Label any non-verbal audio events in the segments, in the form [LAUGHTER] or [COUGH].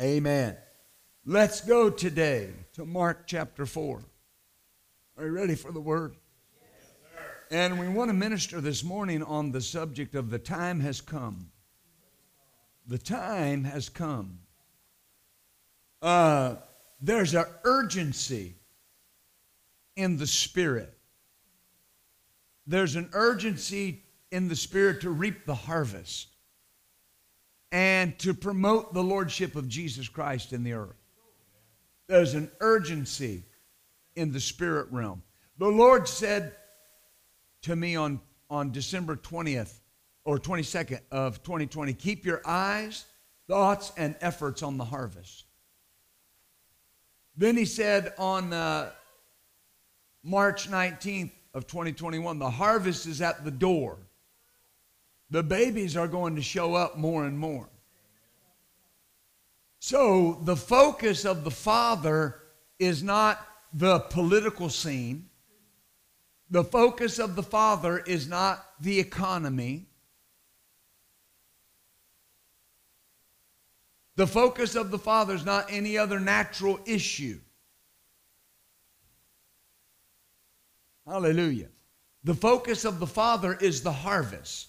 Amen. Let's go today to Mark chapter 4. Are you ready for the word? and we want to minister this morning on the subject of the time has come. The time has come. Uh, there's an urgency in the spirit. There's an urgency in the spirit to reap the harvest and to promote the lordship of Jesus Christ in the earth. There's an urgency in the spirit realm. The Lord said to me on, on December 20th or 22nd of 2020 keep your eyes, thoughts, and efforts on the harvest. Then he said on uh, March 19th of 2021 the harvest is at the door. The babies are going to show up more and more. So the focus of the Father is not the political scene. The focus of the Father is not the economy. The focus of the Father is not any other natural issue. Hallelujah. The focus of the Father is the harvest,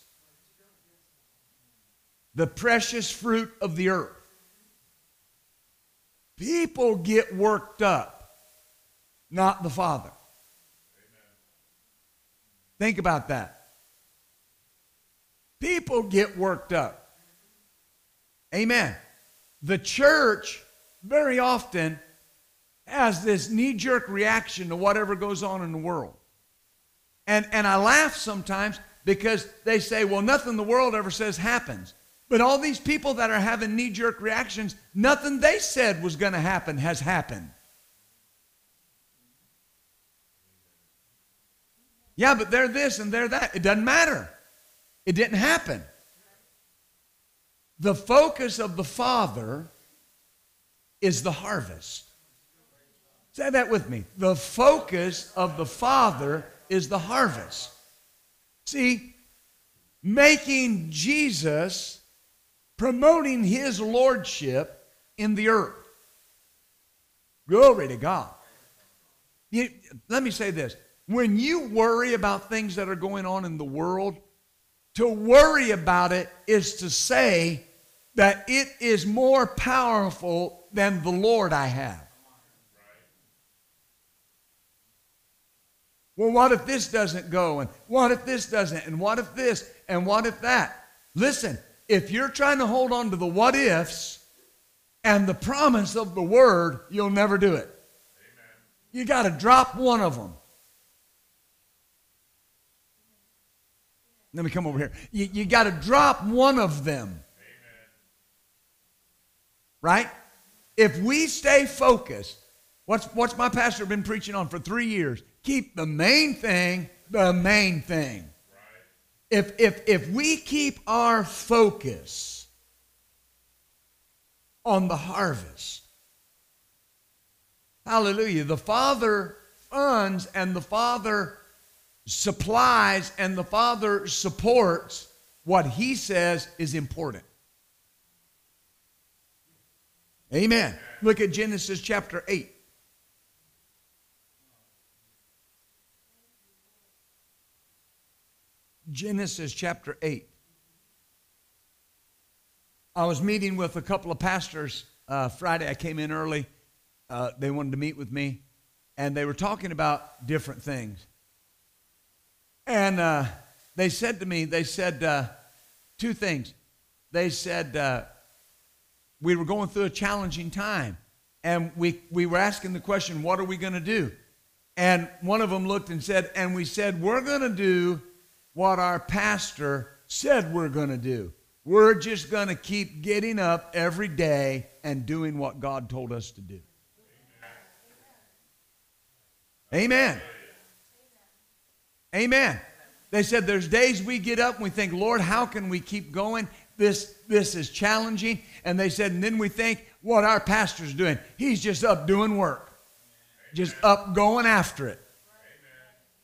the precious fruit of the earth. People get worked up, not the Father. Think about that. People get worked up. Amen. The church very often has this knee jerk reaction to whatever goes on in the world. And, and I laugh sometimes because they say, well, nothing the world ever says happens. But all these people that are having knee jerk reactions, nothing they said was going to happen has happened. Yeah, but they're this and they're that. It doesn't matter. It didn't happen. The focus of the Father is the harvest. Say that with me. The focus of the Father is the harvest. See, making Jesus, promoting his lordship in the earth. Glory to God. You, let me say this when you worry about things that are going on in the world, to worry about it is to say that it is more powerful than the Lord I have. Well, what if this doesn't go? And what if this doesn't? And what if this? And what if that? Listen, if you're trying to hold on to the what ifs and the promise of the word, you'll never do it. Amen. You got to drop one of them. Let me come over here. You, you got to drop one of them. Amen. Right? If we stay focused, what's, what's my pastor been preaching on for three years? Keep the main thing the main thing. If, if, if we keep our focus on the harvest, hallelujah, the Father funds and the Father supplies and the Father supports what He says is important. Amen. Look at Genesis chapter 8. Genesis chapter 8. I was meeting with a couple of pastors uh, Friday. I came in early. Uh, they wanted to meet with me, and they were talking about different things. And uh, they said to me, they said uh, two things. They said, uh, we were going through a challenging time. And we, we were asking the question, what are we going to do? And one of them looked and said, and we said, we're going to do what our pastor said we're going to do. We're just going to keep getting up every day and doing what God told us to do. Amen. Amen. They said there's days we get up and we think, Lord, how can we keep going? This, this is challenging. And they said, and then we think what our pastor's doing. He's just up doing work, just up going after it.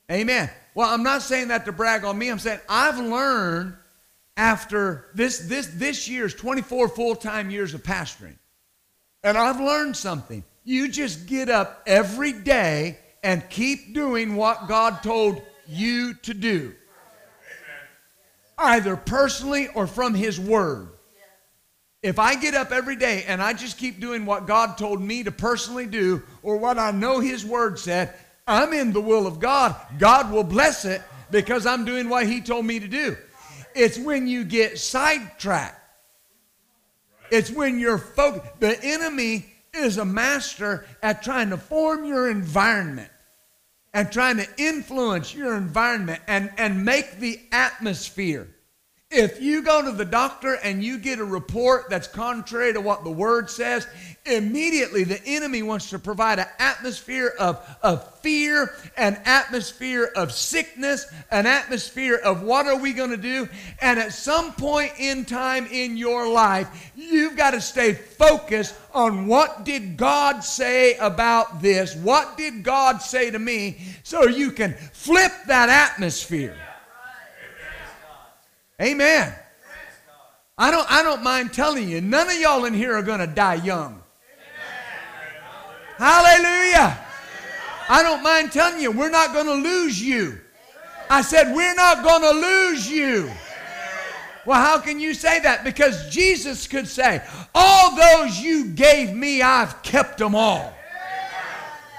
Amen. Amen. Well, I'm not saying that to brag on me. I'm saying I've learned after this, this, this year's 24 full time years of pastoring. And I've learned something. You just get up every day and keep doing what God told you to do, either personally or from His Word. If I get up every day and I just keep doing what God told me to personally do or what I know His Word said, I'm in the will of God. God will bless it because I'm doing what He told me to do. It's when you get sidetracked. It's when you're focused. The enemy is a master at trying to form your environment and trying to influence your environment and, and make the atmosphere if you go to the doctor and you get a report that's contrary to what the word says, immediately the enemy wants to provide an atmosphere of, of fear, an atmosphere of sickness, an atmosphere of what are we going to do? And at some point in time in your life, you've got to stay focused on what did God say about this? What did God say to me? So you can flip that atmosphere. Amen. I don't, I don't mind telling you, none of y'all in here are going to die young. Hallelujah. I don't mind telling you, we're not going to lose you. I said, we're not going to lose you. Well, how can you say that? Because Jesus could say, All those you gave me, I've kept them all.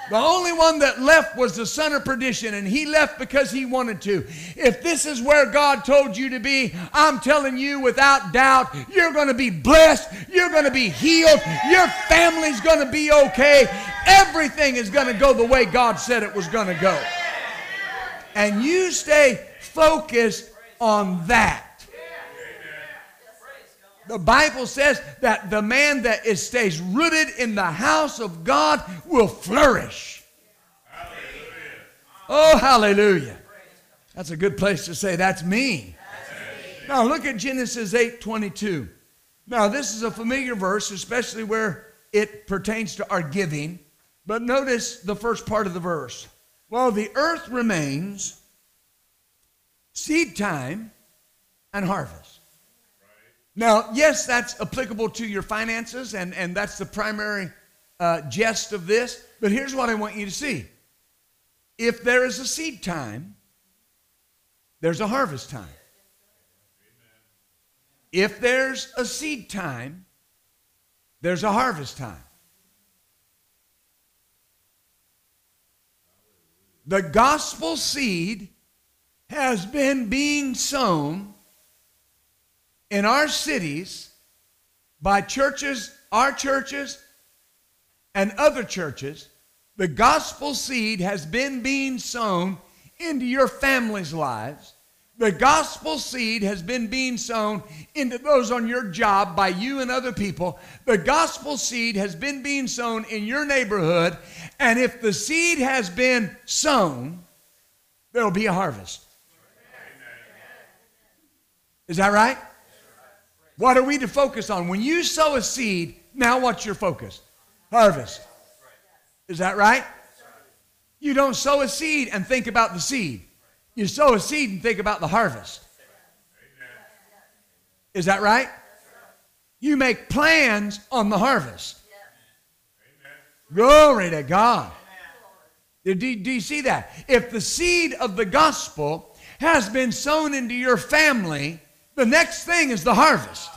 The only one that left was the son of perdition, and he left because he wanted to. If this is where God told you to be, I'm telling you without doubt, you're going to be blessed, you're going to be healed, your family's going to be okay, everything is going to go the way God said it was going to go. And you stay focused on that. The Bible says that the man that is, stays rooted in the house of God will flourish. Hallelujah. Oh, hallelujah. That's a good place to say, That's me. Now look at Genesis 8 22. Now, this is a familiar verse, especially where it pertains to our giving. But notice the first part of the verse. While the earth remains, seed time and harvest. Now, yes, that's applicable to your finances, and, and that's the primary uh, jest of this. But here's what I want you to see if there is a seed time, there's a harvest time. If there's a seed time, there's a harvest time. The gospel seed has been being sown in our cities by churches, our churches, and other churches, the gospel seed has been being sown into your family's lives. The gospel seed has been being sown into those on your job by you and other people. The gospel seed has been being sown in your neighborhood. And if the seed has been sown, there'll be a harvest. Is that right? What are we to focus on? When you sow a seed, now what's your focus? Harvest. Is that right? You don't sow a seed and think about the seed. You sow a seed and think about the harvest. Is that right? You make plans on the harvest. Glory to God. Do, do, you see that? If the seed of the gospel has been sown into your family, the next thing is the harvest.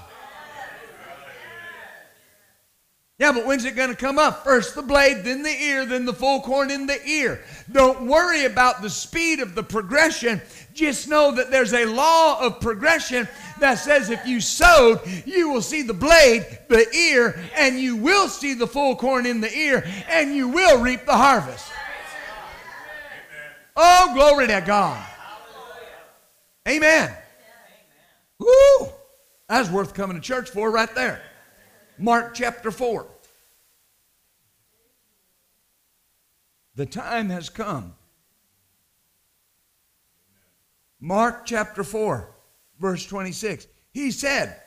Yeah, but when's it going to come up? First the blade, then the ear, then the full corn in the ear. Don't worry about the speed of the progression. Just know that there's a law of progression that says if you sowed, you will see the blade, the ear, and you will see the full corn in the ear, and you will reap the harvest. Oh, glory to God. Amen. Woo! That's worth coming to church for right there. Mark chapter 4. The time has come. Mark chapter 4, verse 26. He said,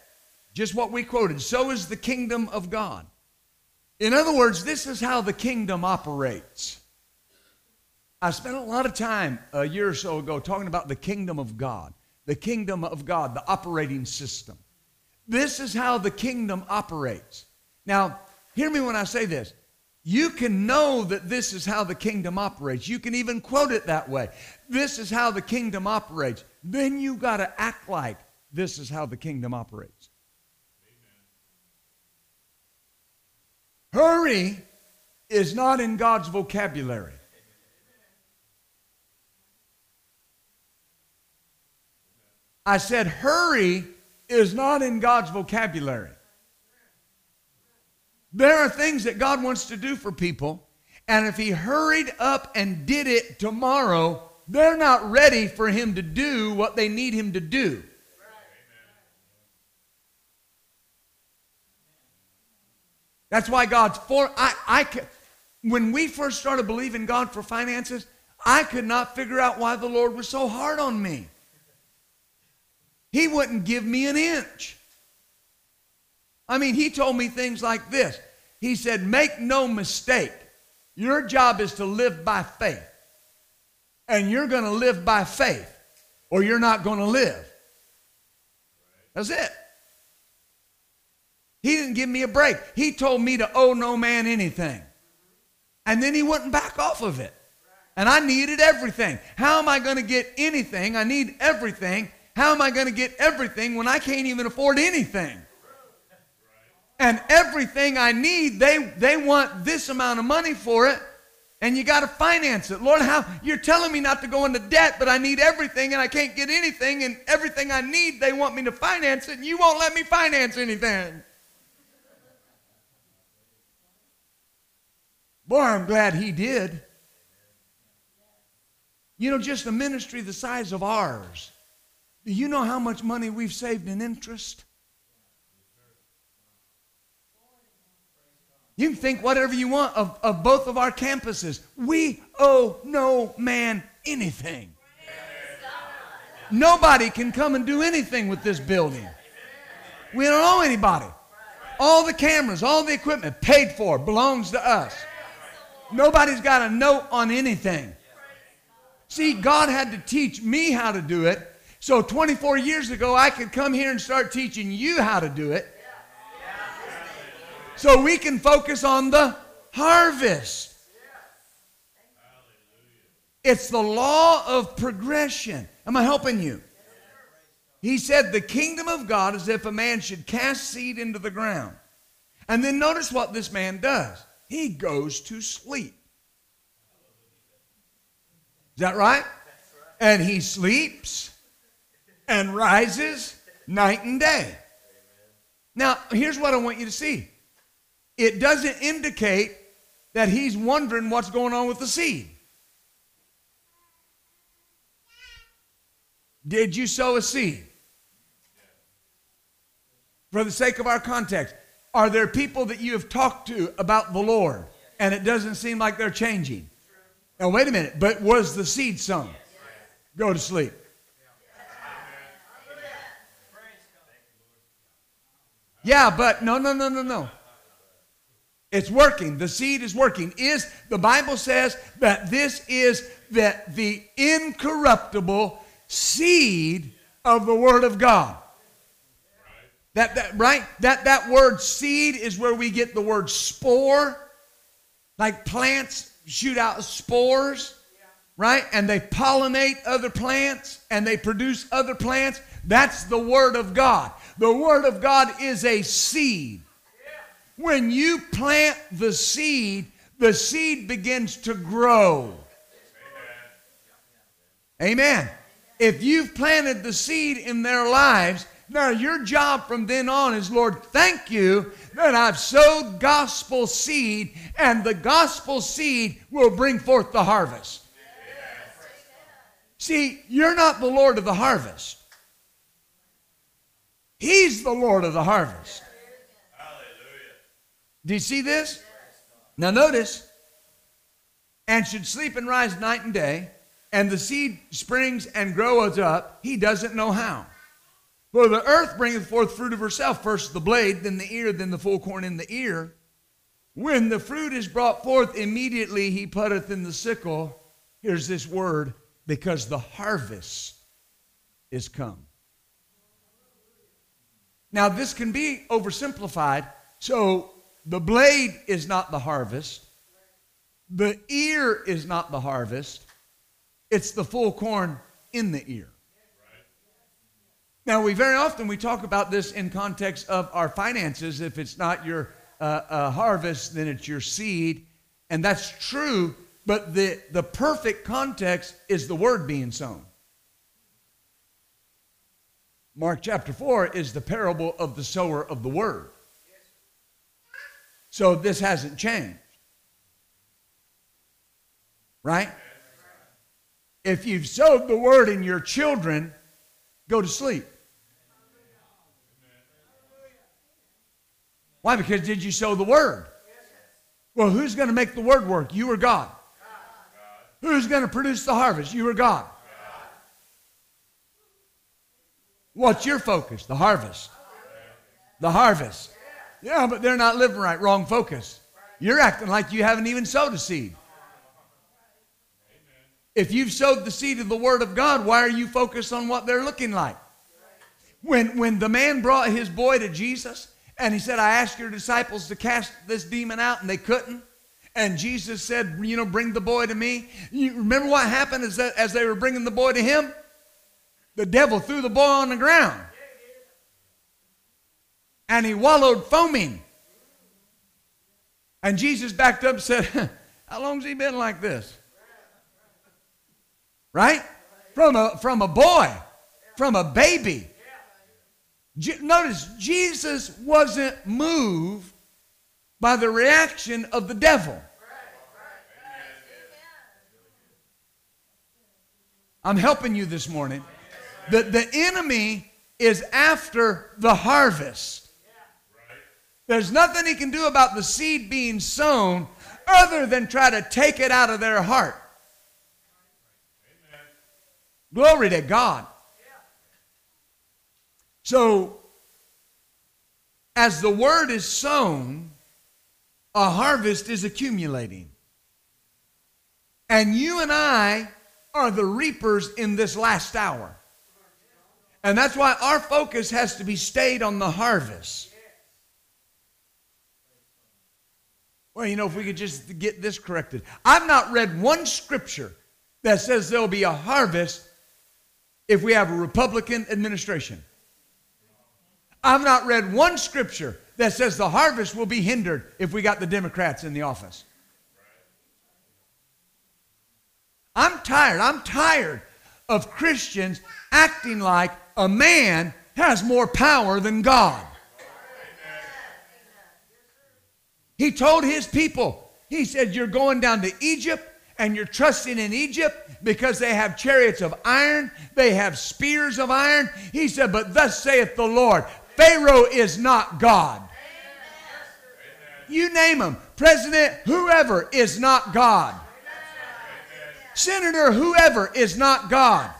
just what we quoted, so is the kingdom of God. In other words, this is how the kingdom operates. I spent a lot of time a year or so ago talking about the kingdom of God the kingdom of God, the operating system. This is how the kingdom operates. Now, Hear me when I say this. You can know that this is how the kingdom operates. You can even quote it that way. This is how the kingdom operates. Then you got to act like this is how the kingdom operates. Amen. Hurry is not in God's vocabulary. I said, hurry is not in God's vocabulary. There are things that God wants to do for people, and if He hurried up and did it tomorrow, they're not ready for Him to do what they need Him to do. That's why God's for. I, I, could, when we first started believing God for finances, I could not figure out why the Lord was so hard on me. He wouldn't give me an inch. I mean, he told me things like this. He said, Make no mistake, your job is to live by faith. And you're going to live by faith, or you're not going to live. That's it. He didn't give me a break. He told me to owe no man anything. And then he wouldn't back off of it. And I needed everything. How am I going to get anything? I need everything. How am I going to get everything when I can't even afford anything? And everything I need, they, they want this amount of money for it, and you got to finance it. Lord, how you're telling me not to go into debt, but I need everything and I can't get anything, and everything I need, they want me to finance it, and you won't let me finance anything. Boy, I'm glad he did. You know, just a ministry the size of ours do you know how much money we've saved in interest? You can think whatever you want of, of both of our campuses. We owe no man anything. Nobody can come and do anything with this building. We don't owe anybody. All the cameras, all the equipment paid for belongs to us. Nobody's got a note on anything. See, God had to teach me how to do it so 24 years ago, I could come here and start teaching you how to do it. So we can focus on the harvest. It's the law of progression. Am I helping you? He said, The kingdom of God is if a man should cast seed into the ground. And then notice what this man does he goes to sleep. Is that right? And he sleeps and rises night and day. Now, here's what I want you to see it doesn't indicate that he's wondering what's going on with the seed. Did you sow a seed? For the sake of our context, are there people that you have talked to about the Lord and it doesn't seem like they're changing? Now, wait a minute, but was the seed sown? Go to sleep. Yeah, but no, no, no, no, no. It's working. The seed is working. Is the Bible says that this is that the incorruptible seed of the Word of God. That, that right? That that word seed is where we get the word spore. Like plants shoot out spores, right? And they pollinate other plants and they produce other plants. That's the Word of God. The Word of God is a seed. When you plant the seed, the seed begins to grow. Amen. If you've planted the seed in their lives, now your job from then on is, Lord, thank you that I've sowed gospel seed, and the gospel seed will bring forth the harvest. See, you're not the Lord of the harvest. He's the Lord of the harvest. Hallelujah. Do you see this? Now notice, and should sleep and rise night and day, and the seed springs and groweth up, he doesn't know how. For the earth bringeth forth fruit of herself, first the blade, then the ear, then the full corn in the ear. When the fruit is brought forth, immediately he putteth in the sickle. Here's this word because the harvest is come. Now, this can be oversimplified. So, the blade is not the harvest, the ear is not the harvest, it's the full corn in the ear. Now, we very often we talk about this in context of our finances. If it's not your uh, uh, harvest, then it's your seed, and that's true. But the the perfect context is the word being sown. Mark chapter four is the parable of the sower of the word. So this hasn't changed, right? If you've sowed the word in your children, go to sleep. Why? Because did you sow the word? Well, who's going to make the word work? You or God? Who's going to produce the harvest? You or God? What's your focus? The harvest. The harvest. Yeah, but they're not living right. Wrong focus. You're acting like you haven't even sowed a seed. If you've sowed the seed of the Word of God, why are you focused on what they're looking like? When, when the man brought his boy to Jesus, and he said, I asked your disciples to cast this demon out, and they couldn't. And Jesus said, You know, bring the boy to me. You remember what happened as, as they were bringing the boy to him? The devil threw the boy on the ground. And he wallowed foaming. And Jesus backed up and said, [LAUGHS] How long's he been like this? Right? From a, from a boy, from a baby. Notice, Jesus wasn't moved by the reaction of the devil. I'm helping you this morning. The, the enemy is after the harvest. There's nothing he can do about the seed being sown other than try to take it out of their heart. Glory to God. So, as the word is sown, a harvest is accumulating. And you and I are the reapers in this last hour. And that's why our focus has to be stayed on the harvest. Well, you know, if we could just get this corrected. I've not read one scripture that says there'll be a harvest if we have a Republican administration. I've not read one scripture that says the harvest will be hindered if we got the Democrats in the office. I'm tired. I'm tired of Christians acting like a man has more power than God. He told his people, he said, You're going down to Egypt and you're trusting in Egypt because they have chariots of iron, they have spears of iron. He said, But thus saith the Lord, Pharaoh is not God. You name him, president, whoever is not God. Senator, whoever is not God.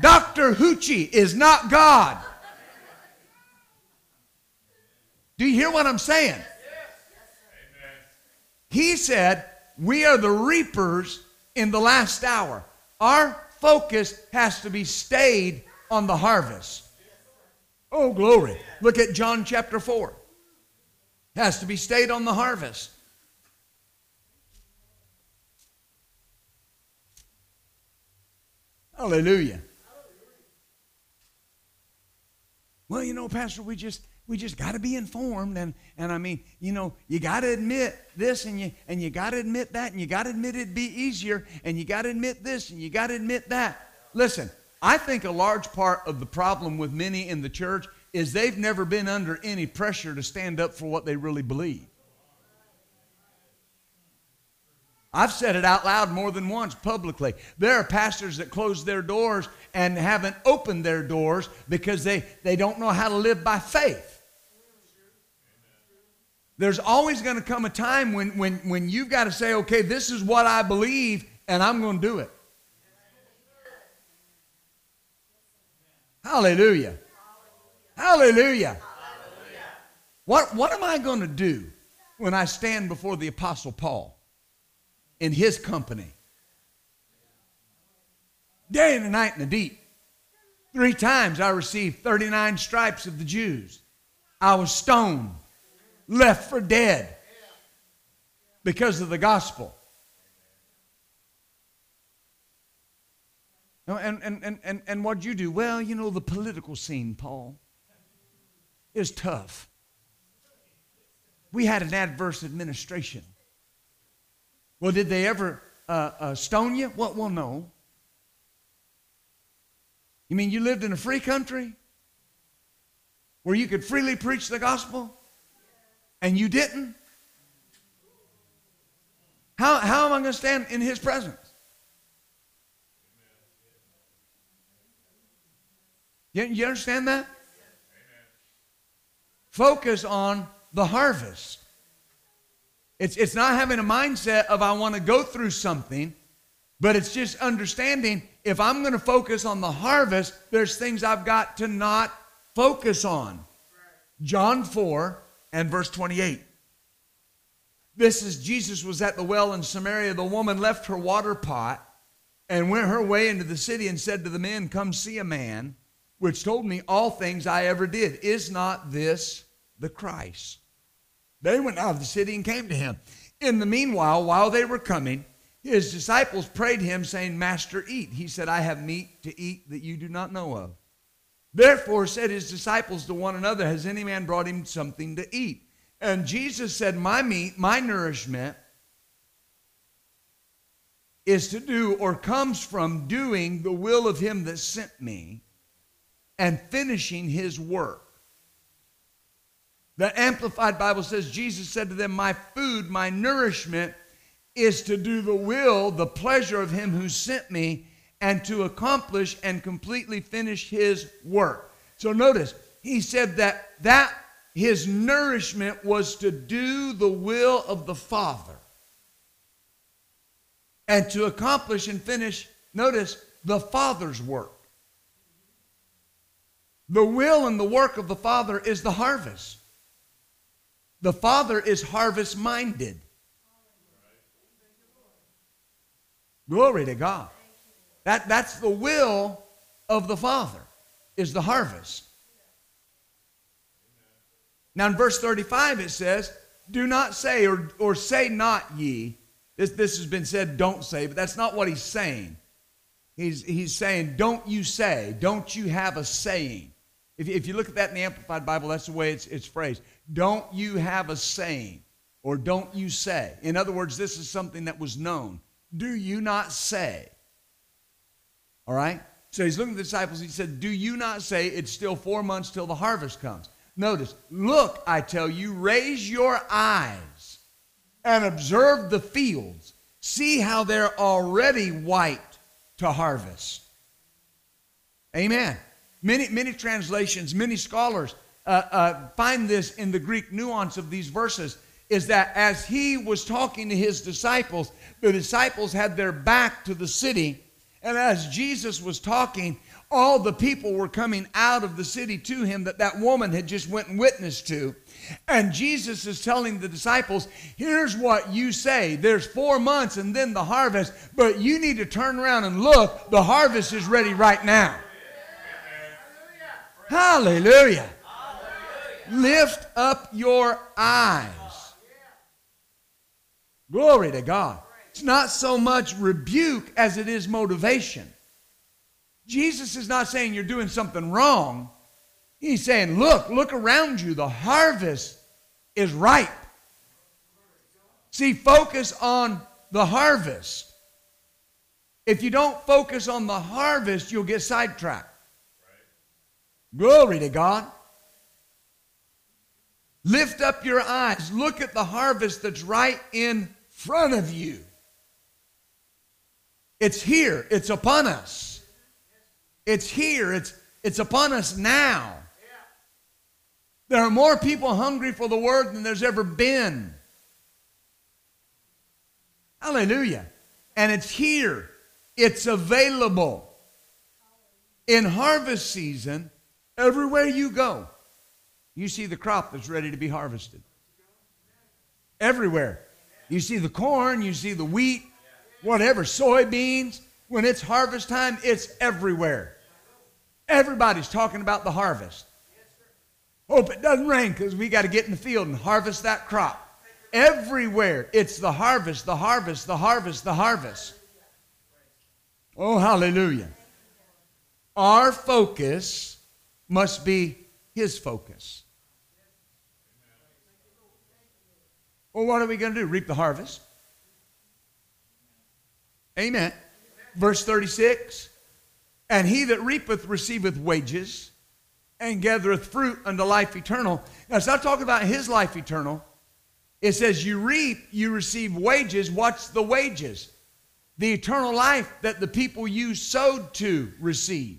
Dr. Fauci is not God. Do you hear what I'm saying? He said, We are the reapers in the last hour. Our focus has to be stayed on the harvest. Oh, glory. Look at John chapter 4. Has to be stayed on the harvest. Hallelujah. Well, you know, Pastor, we just we just got to be informed and and I mean, you know, you got to admit this and you and you got to admit that and you got to admit it'd be easier and you got to admit this and you got to admit that. Listen, I think a large part of the problem with many in the church is they've never been under any pressure to stand up for what they really believe. I've said it out loud more than once publicly. There are pastors that close their doors and haven't opened their doors because they, they don't know how to live by faith. There's always going to come a time when, when, when you've got to say, okay, this is what I believe, and I'm going to do it. Hallelujah. Hallelujah. What, what am I going to do when I stand before the Apostle Paul in his company? Day and night in the deep. Three times I received 39 stripes of the Jews. I was stoned. left for dead because of the gospel. And, and, and, and, what'd you do? Well, you know, the political scene, Paul, is tough. We had an adverse administration. Well, did they ever uh, uh, stone you? Well, well, no. You mean you lived in a free country where you could freely preach the gospel and you didn't? How, how am I going to stand in his presence? You, you understand that? Focus on the harvest. It's, it's not having a mindset of I want to go through something, but it's just understanding if I'm going to focus on the harvest, there's things I've got to not focus on. John 4 and verse 28. This is Jesus was at the well in Samaria. The woman left her water pot and went her way into the city and said to the men, Come see a man which told me all things I ever did. Is not this the Christ? They went out of the city and came to him. In the meanwhile, while they were coming, his disciples prayed him, saying, Master, eat. He said, I have meat to eat that you do not know of. Therefore said his disciples to one another, Has any man brought him something to eat? And Jesus said, My meat, my nourishment, is to do or comes from doing the will of him that sent me and finishing his work. The Amplified Bible says, Jesus said to them, My food, my nourishment is to do the will, the pleasure of him who sent me, and to accomplish and completely finish his work. So notice, he said that that his nourishment was to do the will of the Father and to accomplish and finish, notice, the Father's work. The will and the work of the Father is the harvest. The Father is harvest minded. Glory to God. That, that's the will of the Father, is the harvest. Now in verse 35 it says, Do not say, or, or say not ye. This, this has been said, don't say, but that's not what he's saying. He's, he's saying, Don't you say, don't you have a saying. If, if you look at that in the Amplified Bible, that's the way it's, it's phrased. Don't you have a saying, or don't you say. In other words, this is something that was known. Do you not say? All right? So he's looking at the disciples. He said, Do you not say it's still four months till the harvest comes? Notice, look, I tell you, raise your eyes and observe the fields. See how they're already white to harvest. Amen. Many, many translations, many scholars uh, uh, find this in the Greek nuance of these verses is that as he was talking to his disciples, the disciples had their back to the city. And as Jesus was talking, all the people were coming out of the city to him that that woman had just went and witnessed to. And Jesus is telling the disciples, here's what you say. There's four months and then the harvest, but you need to turn around and look. The harvest is ready right now. Hallelujah. Lift up your eyes. Glory to God. It's not so much rebuke as it is motivation. Jesus is not saying you're doing something wrong. He's saying, look, look around you. The harvest is ripe. See, focus on the harvest. If you don't focus on the harvest, you'll get sidetracked. Glory to God. Lift up your eyes. Look at the harvest that's right in front of you. It's here, it's upon us. It's here, it's, it's upon us now. There are more people hungry for the word than there's ever been. Hallelujah. And it's here, it's available. In harvest season, Everywhere you go, you see the crop that's ready to be harvested. Everywhere. You see the corn, you see the wheat, whatever, soybeans. When it's harvest time, it's everywhere. Everybody's talking about the harvest. Hope it doesn't rain because we got to get in the field and harvest that crop. Everywhere, it's the harvest, the harvest, the harvest, the harvest. Oh, hallelujah. Our focus must be His focus. Well, what are we going to do? Reap the harvest? Amen. Verse 36 And he that reapeth receiveth wages and gathereth fruit unto life eternal. Now, it's not talking about his life eternal. It says, You reap, you receive wages. What's the wages? The eternal life that the people you sowed to receive.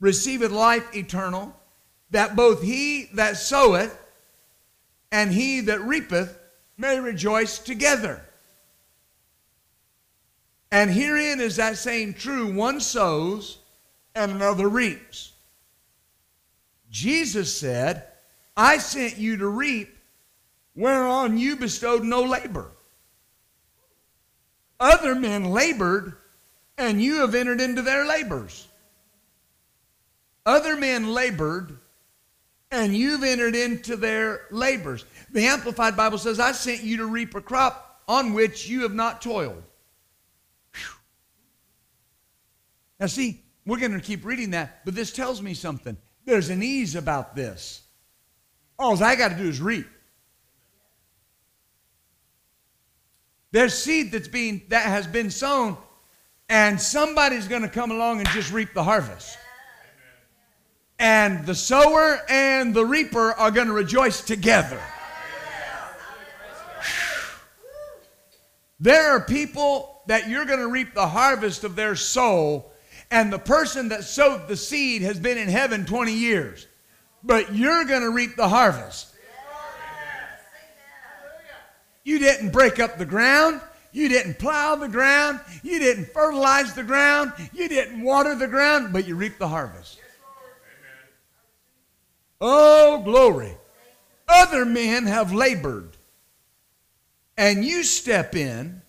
Receiveth life eternal, that both he that soweth and he that reapeth may rejoice together. And herein is that saying true one sows and another reaps. Jesus said, I sent you to reap whereon you bestowed no labor. Other men labored, and you have entered into their labors. Other men labored, and you've entered into their labors. The Amplified Bible says, I sent you to reap a crop on which you have not toiled. Whew. Now, see, we're going to keep reading that, but this tells me something. There's an ease about this. All I got to do is reap. There's seed that's being that has been sown, and somebody's going to come along and just reap the harvest. And the sower and the reaper are going to rejoice together. There are people that you're going to reap the harvest of their soul, and the person that sowed the seed has been in heaven 20 years. But you're going to reap the harvest. You didn't break up the ground. You didn't plow the ground. You didn't fertilize the ground. You didn't water the ground, but you reap the harvest. Oh, glory. Other men have labored, and you step in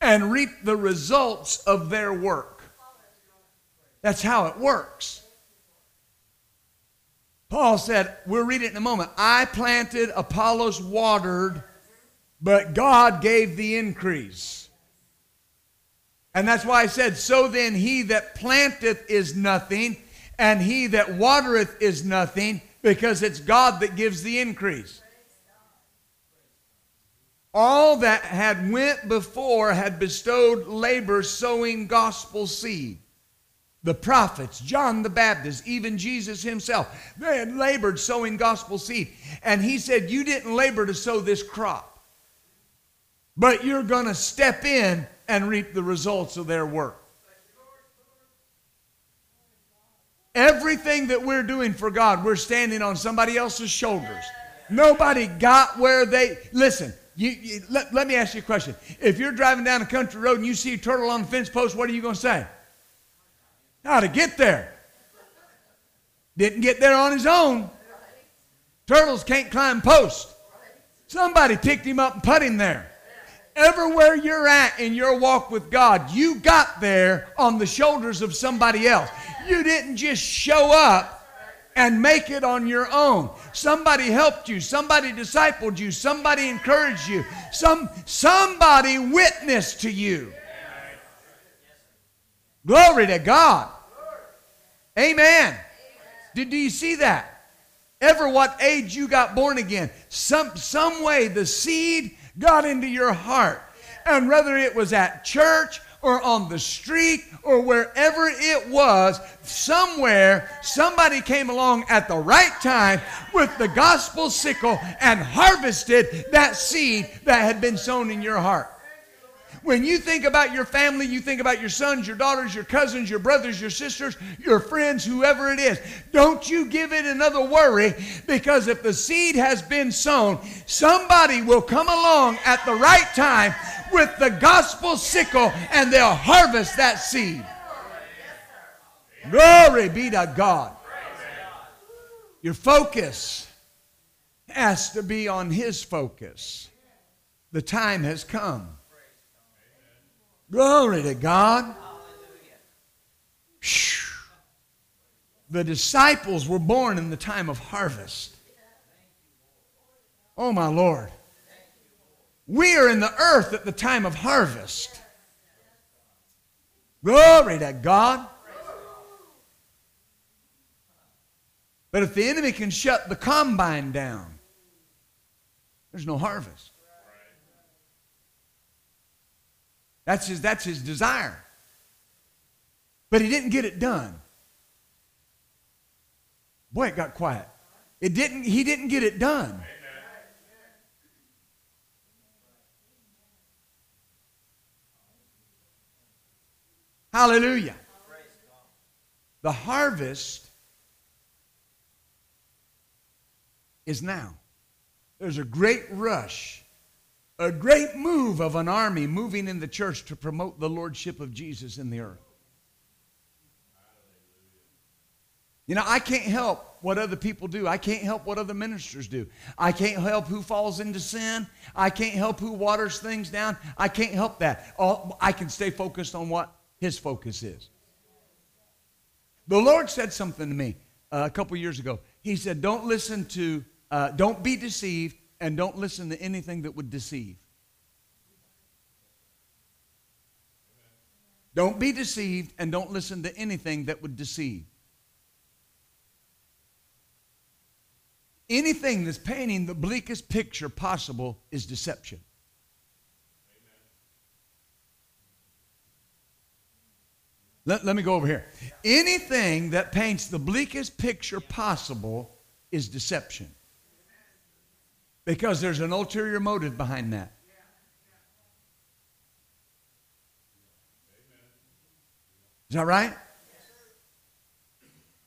and reap the results of their work. That's how it works. Paul said, we'll read it in a moment. I planted, Apollos watered, but God gave the increase. And that's why I said, So then he that planteth is nothing, and he that watereth is nothing, because it's God that gives the increase. All that had went before had bestowed labor sowing gospel seed. The prophets, John the Baptist, even Jesus himself, they had labored sowing gospel seed. And he said, You didn't labor to sow this crop but you're going to step in and reap the results of their work. Everything that we're doing for God, we're standing on somebody else's shoulders. Nobody got where they. Listen, you, you, let, let me ask you a question. If you're driving down a country road and you see a turtle on the fence post, what are you going to say? How to get there. Didn't get there on his own. Turtles can't climb posts. Somebody picked him up and put him there everywhere you're at in your walk with God, you got there on the shoulders of somebody else. You didn't just show up and make it on your own. Somebody helped you, somebody discipled you, somebody encouraged you, some somebody witnessed to you. Glory to God. Amen. Did do you see that? Ever what age you got born again? Some some way the seed got into your heart. And whether it was at church or on the street or wherever it was, somewhere somebody came along at the right time with the gospel sickle and harvested that seed that had been sown in your heart. When you think about your family, you think about your sons, your daughters, your cousins, your brothers, your sisters, your friends, whoever it is. Don't you give it another worry because if the seed has been sown, somebody will come along at the right time with the gospel sickle and they'll harvest that seed. Glory be to God. Your focus has to be on His focus. The time has come. Glory to God. the disciples were born in the time of harvest. Oh, my Lord. We are in the earth at the time of harvest. Glory to God. But if the enemy can shut the combine down, there's no harvest. That's his, that's his desire. But he didn't get it done. Boy, it got quiet. It didn't, he didn't get it done. Hallelujah. The harvest is now. There's a great rush, a great move of an army moving in the church to promote the lordship of Jesus in the earth. You know, I can't help what other people do. I can't help what other ministers do. I can't help who falls into sin. I can't help who waters things down. I can't help that. All, I can stay focused on what his focus is. The Lord said something to me uh, a couple years ago. He said, Don't listen to, uh, don't be deceived, and don't listen to anything that would deceive. Don't be deceived, and don't listen to anything that would deceive. Anything that's painting the bleakest picture possible is deception. Let, let me go over here. Anything that paints the bleakest picture possible is deception. Because there's an ulterior motive behind that. Is that right?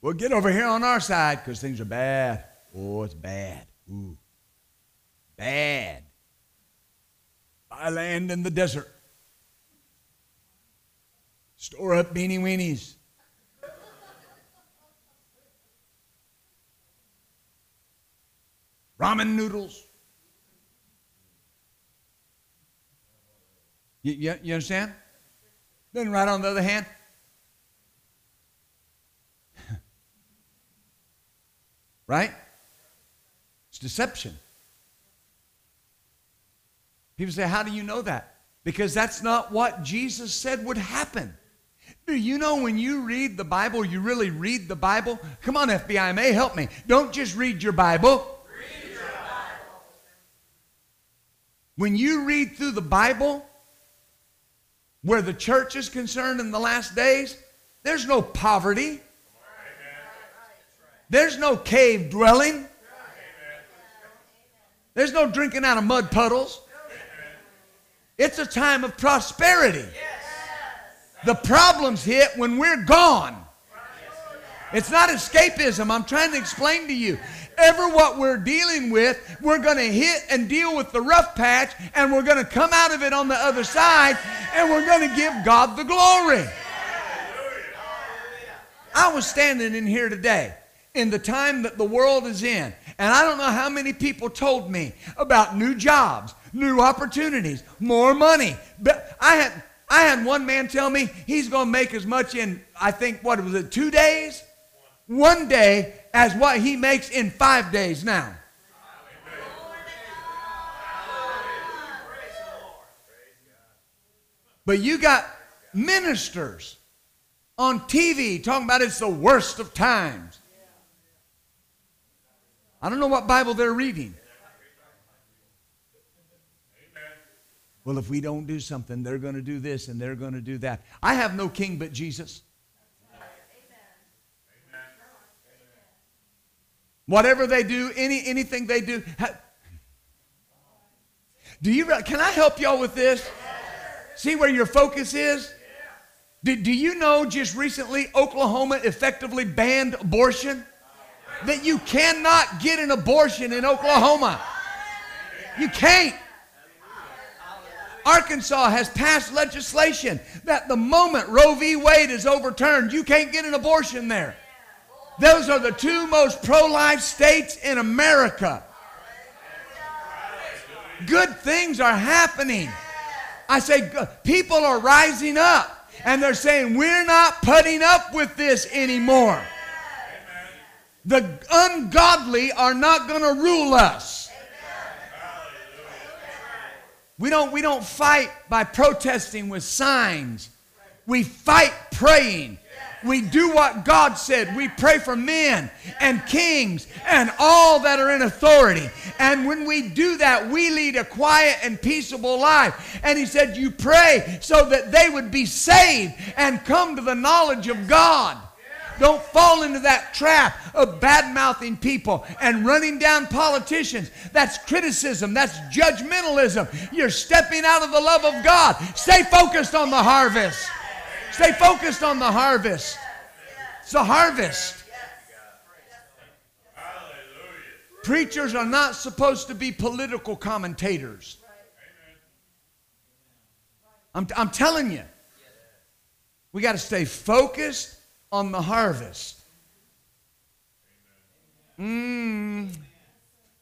Well, get over here on our side because things are bad. Oh, it's bad. Ooh. Bad. I land in the desert. Store up beanie weenies. Ramen noodles. You, you, you understand? Then, right on the other hand, [LAUGHS] right? It's deception. People say, How do you know that? Because that's not what Jesus said would happen. Do you know when you read the Bible, you really read the Bible? Come on, FBI, may help me. Don't just read your Bible. Read your Bible. When you read through the Bible, where the church is concerned in the last days, there's no poverty. There's no cave dwelling. There's no drinking out of mud puddles. It's a time of prosperity. The problems hit when we're gone. It's not escapism. I'm trying to explain to you. Ever what we're dealing with, we're going to hit and deal with the rough patch, and we're going to come out of it on the other side, and we're going to give God the glory. I was standing in here today in the time that the world is in, and I don't know how many people told me about new jobs, new opportunities, more money. But I had I had one man tell me he's going to make as much in I think what was it 2 days? One day as what he makes in 5 days now. But you got ministers on TV talking about it's the worst of times. I don't know what Bible they're reading. Well, if we don't do something, they're going to do this and they're going to do that. I have no king but Jesus. Whatever they do, any anything they do. Do you can I help y'all with this? See where your focus is? Do, do you know just recently Oklahoma effectively banned abortion? that you cannot get an abortion in Oklahoma. You can't. Arkansas has passed legislation that the moment Roe v. Wade is overturned, you can't get an abortion there. Those are the two most pro life states in America. Good things are happening. I say, people are rising up and they're saying, we're not putting up with this anymore. The ungodly are not going to rule us. We don't, we don't fight by protesting with signs. We fight praying. We do what God said. We pray for men and kings and all that are in authority. And when we do that, we lead a quiet and peaceable life. And He said, You pray so that they would be saved and come to the knowledge of God. Don't fall into that trap of bad mouthing people and running down politicians. That's criticism, that's judgmentalism. You're stepping out of the love of God. Stay focused on the harvest. Stay focused on the harvest. It's the harvest. Preachers are not supposed to be political commentators. I'm, I'm telling you. We got to stay focused on the harvest. Mm.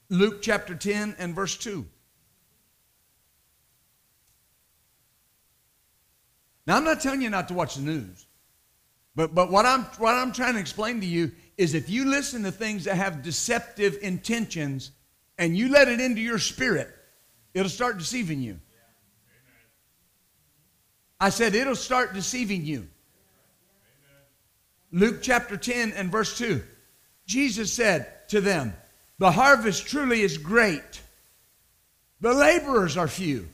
Luke chapter 10 and verse 2. Now, I'm not telling you not to watch the news. But, but what, I'm, what I'm trying to explain to you is if you listen to things that have deceptive intentions and you let it into your spirit, it'll start deceiving you. I said it'll start deceiving you. Luke chapter 10 and verse 2. Jesus said to them, The harvest truly is great, the laborers are few.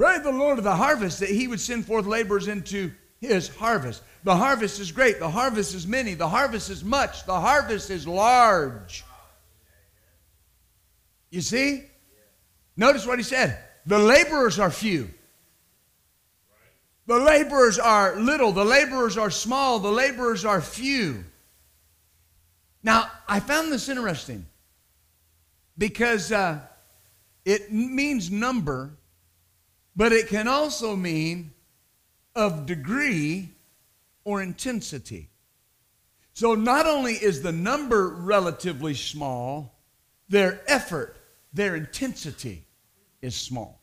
Pray the Lord of the harvest that he would send forth laborers into his harvest. The harvest is great, the harvest is many, the harvest is much, the harvest is large. You see? Notice what he said the laborers are few. The laborers are little, the laborers are small, the laborers are few. Now, I found this interesting because uh, it means number, but it can also mean of degree or intensity. So not only is the number relatively small, their effort, their intensity is small.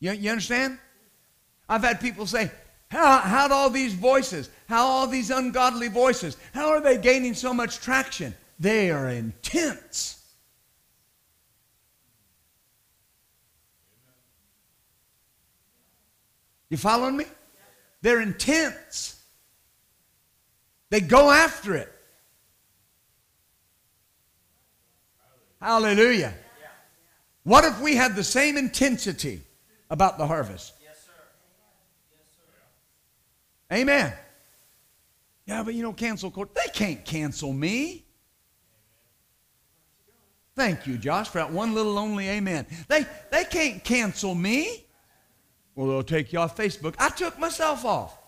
You, you understand? I've had people say, how, how'd all these voices, how all these ungodly voices, how are they gaining so much traction? They are intense. You following me? They're intense. They go after it. Hallelujah. What if we had the same intensity about the harvest? Yes, sir. Amen. Yeah, but you know, cancel court. They can't cancel me. Thank you, Josh, for that one little lonely amen. They, they can't cancel me. Well, they'll take you off Facebook. I took myself off.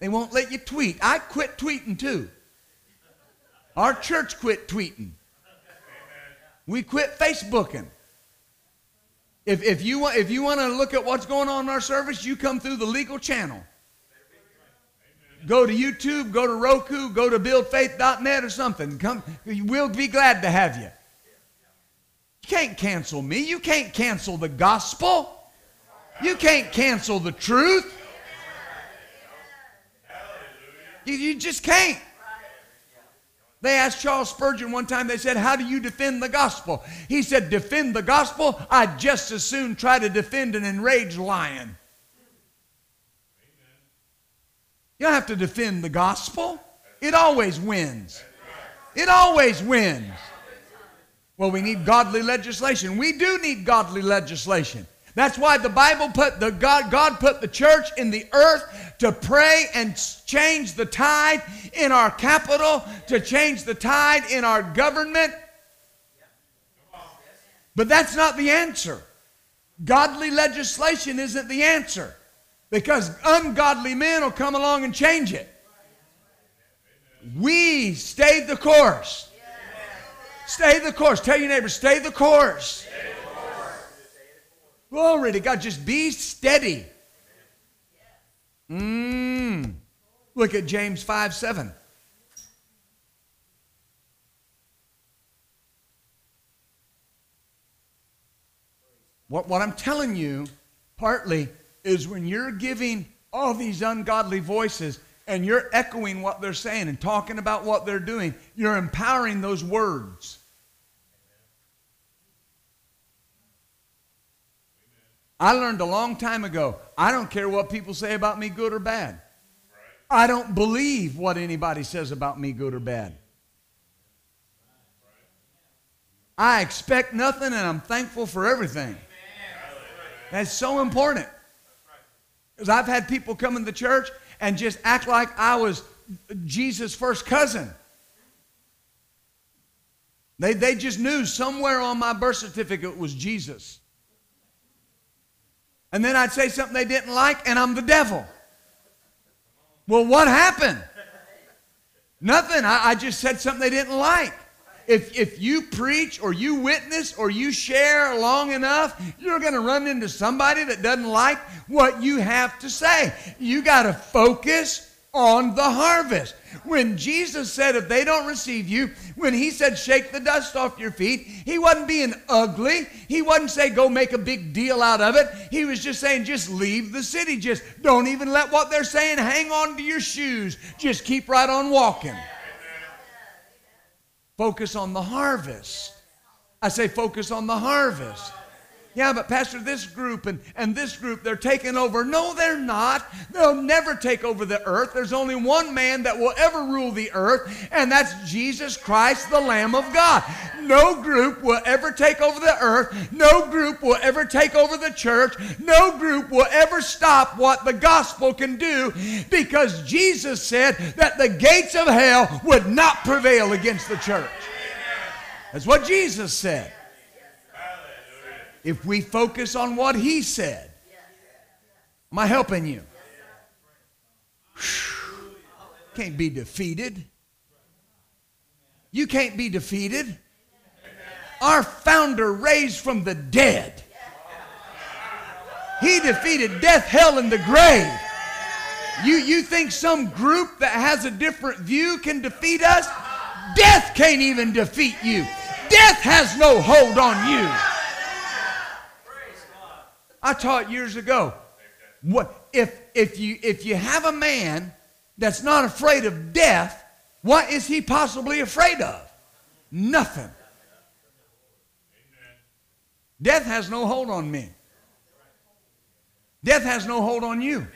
They won't let you tweet. I quit tweeting too. Our church quit tweeting. We quit Facebooking. If, if, you, want, if you want to look at what's going on in our service, you come through the legal channel. Go to YouTube, go to Roku, go to buildfaith.net or something. Come, we'll be glad to have you. You can't cancel me. You can't cancel the gospel. You can't cancel the truth. You, you just can't. They asked Charles Spurgeon one time, they said, How do you defend the gospel? He said, Defend the gospel? I'd just as soon try to defend an enraged lion. You don't have to defend the gospel, it always wins. It always wins. Well, we need godly legislation. We do need godly legislation. That's why the Bible put the God, God put the church in the earth to pray and change the tide in our capital, to change the tide in our government. But that's not the answer. Godly legislation isn't the answer because ungodly men will come along and change it. We stayed the course. Stay the course. Tell your neighbor, stay the course. Glory to God. Just be steady. Mm. Look at James 5 7. What, what I'm telling you, partly, is when you're giving all these ungodly voices and you're echoing what they're saying and talking about what they're doing, you're empowering those words. I learned a long time ago I don't care what people say about me, good or bad. I don't believe what anybody says about me, good or bad. I expect nothing and I'm thankful for everything. That's so important. Because I've had people come in the church and just act like I was Jesus' first cousin. They, they just knew somewhere on my birth certificate was Jesus. And then I'd say something they didn't like, and I'm the devil. Well, what happened? Nothing. I, I just said something they didn't like. If, if you preach or you witness or you share long enough, you're going to run into somebody that doesn't like what you have to say. You got to focus on the harvest. When Jesus said, if they don't receive you, when he said, shake the dust off your feet, he wasn't being ugly. He wasn't saying, go make a big deal out of it. He was just saying, just leave the city. Just don't even let what they're saying hang on to your shoes. Just keep right on walking. Focus on the harvest. I say, focus on the harvest. Yeah, but Pastor, this group and, and this group, they're taking over. No, they're not. They'll never take over the earth. There's only one man that will ever rule the earth, and that's Jesus Christ, the Lamb of God. No group will ever take over the earth. No group will ever take over the church. No group will ever stop what the gospel can do because Jesus said that the gates of hell would not prevail against the church. That's what Jesus said if we focus on what he said. Am I helping you? Can't be defeated. You can't be defeated. Our founder raised from the dead. He defeated death, hell, and the grave. You, you think some group that has a different view can defeat us? Death can't even defeat you. Death has no hold on you. I taught years ago. What if if you if you have a man that's not afraid of death, what is he possibly afraid of? Nothing. Death has no hold on me. Death has no hold on you.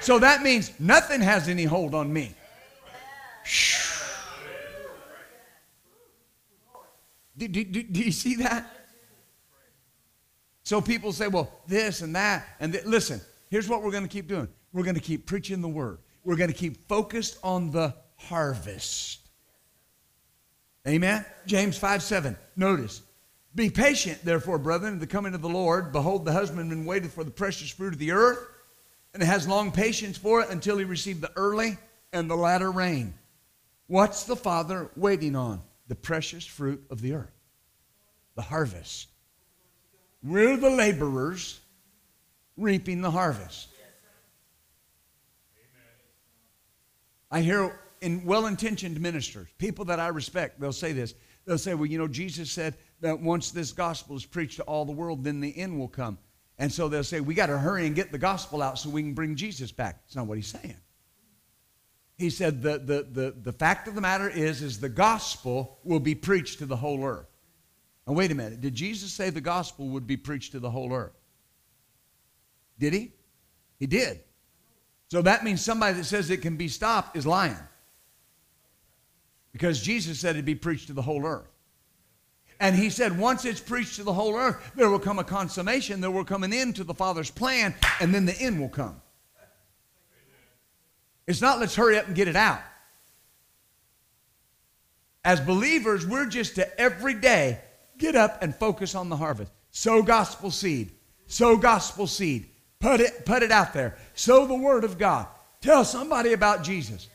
So that means nothing has any hold on me. Do, do, do, do you see that? So people say, well, this and that. And th-. listen, here's what we're going to keep doing we're going to keep preaching the word, we're going to keep focused on the harvest. Amen? James 5 7. Notice, be patient, therefore, brethren, in the coming of the Lord. Behold, the husbandman waited for the precious fruit of the earth, and has long patience for it until he receive the early and the latter rain. What's the Father waiting on? The precious fruit of the earth, the harvest. We're the laborers reaping the harvest. I hear in well intentioned ministers, people that I respect, they'll say this. They'll say, well, you know, Jesus said that once this gospel is preached to all the world, then the end will come. And so they'll say, we got to hurry and get the gospel out so we can bring Jesus back. It's not what he's saying. He said the, the, the, the fact of the matter is, is the gospel will be preached to the whole earth. Now, wait a minute. Did Jesus say the gospel would be preached to the whole earth? Did he? He did. So that means somebody that says it can be stopped is lying. Because Jesus said it'd be preached to the whole earth. And he said, once it's preached to the whole earth, there will come a consummation, there will come an end to the Father's plan, and then the end will come. It's not let's hurry up and get it out. As believers, we're just to every day Get up and focus on the harvest. Sow gospel seed. Sow gospel seed. Put it, put it out there. Sow the word of God. Tell somebody about Jesus.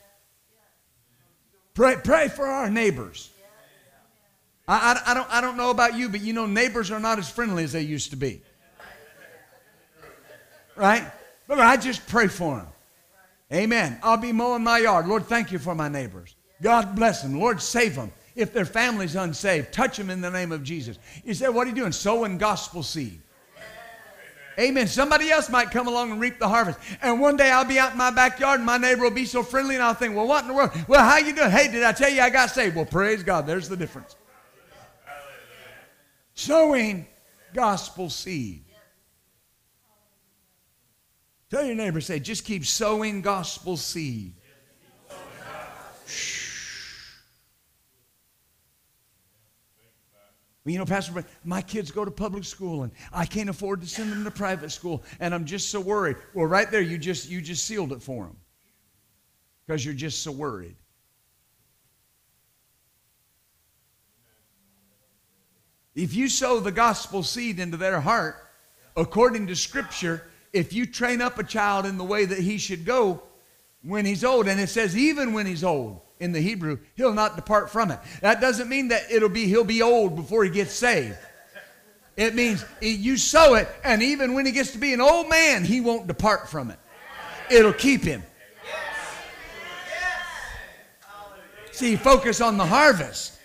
Pray, pray for our neighbors. I, I, I, don't, I don't know about you, but you know, neighbors are not as friendly as they used to be. Right? But I just pray for them. Amen. I'll be mowing my yard. Lord, thank you for my neighbors. God bless them. Lord, save them if their family's unsaved, touch them in the name of Jesus. You say, what are you doing? Sowing gospel seed. Amen. Somebody else might come along and reap the harvest. And one day I'll be out in my backyard and my neighbor will be so friendly and I'll think, well, what in the world? Well, how you doing? Hey, did I tell you I got saved? Well, praise God. There's the difference. Sowing gospel seed. Tell your neighbor, say, just keep sowing gospel seed. You know, Pastor, my kids go to public school and I can't afford to send them to private school and I'm just so worried. Well, right there, you just, you just sealed it for them because you're just so worried. If you sow the gospel seed into their heart, according to Scripture, if you train up a child in the way that he should go when he's old, and it says even when he's old, in the Hebrew, he'll not depart from it. That doesn't mean that it'll be he'll be old before he gets saved. It means you sow it, and even when he gets to be an old man, he won't depart from it. It'll keep him. See, focus on the harvest.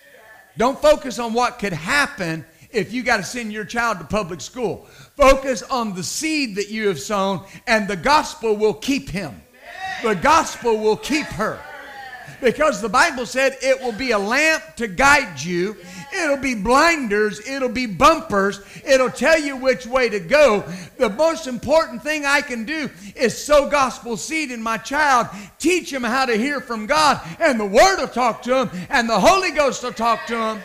Don't focus on what could happen if you got to send your child to public school. Focus on the seed that you have sown, and the gospel will keep him. The gospel will keep her. Because the Bible said it will be a lamp to guide you. It'll be blinders. It'll be bumpers. It'll tell you which way to go. The most important thing I can do is sow gospel seed in my child, teach him how to hear from God, and the Word will talk to him, and the Holy Ghost will talk to him,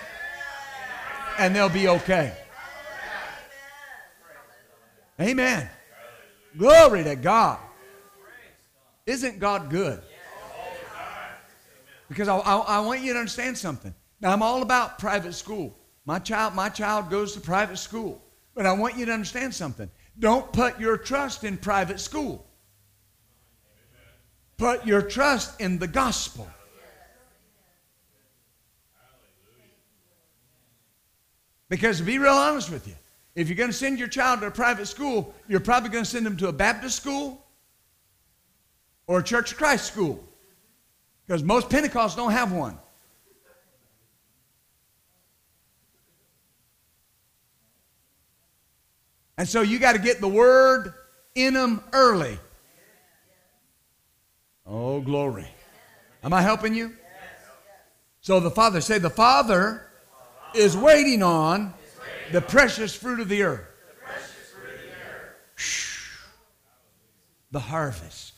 and they'll be okay. Amen. Glory to God. Isn't God good? Because I, I, I, want you to understand something. Now, I'm all about private school. My child, my child goes to private school. But I want you to understand something. Don't put your trust in private school. Put your trust in the gospel. Because to be real honest with you, if you're going to send your child to a private school, you're probably going to send them to a Baptist school or a Church of Christ school. Because most Pentecosts don't have one. And so you got to get the word in them early. Oh, glory. Am I helping you? So the Father, say, the Father is waiting on the precious fruit of the earth. The harvest.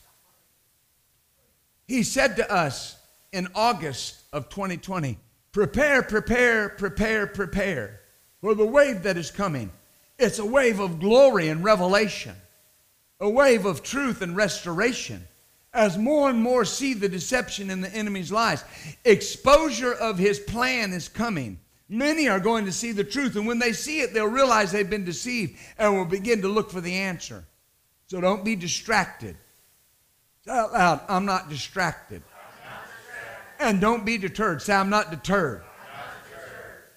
He said to us in August of 2020 prepare, prepare, prepare, prepare for the wave that is coming. It's a wave of glory and revelation, a wave of truth and restoration. As more and more see the deception in the enemy's lies, exposure of his plan is coming. Many are going to see the truth, and when they see it, they'll realize they've been deceived and will begin to look for the answer. So don't be distracted out loud, I'm not distracted. And don't be deterred. Say, I'm not deterred.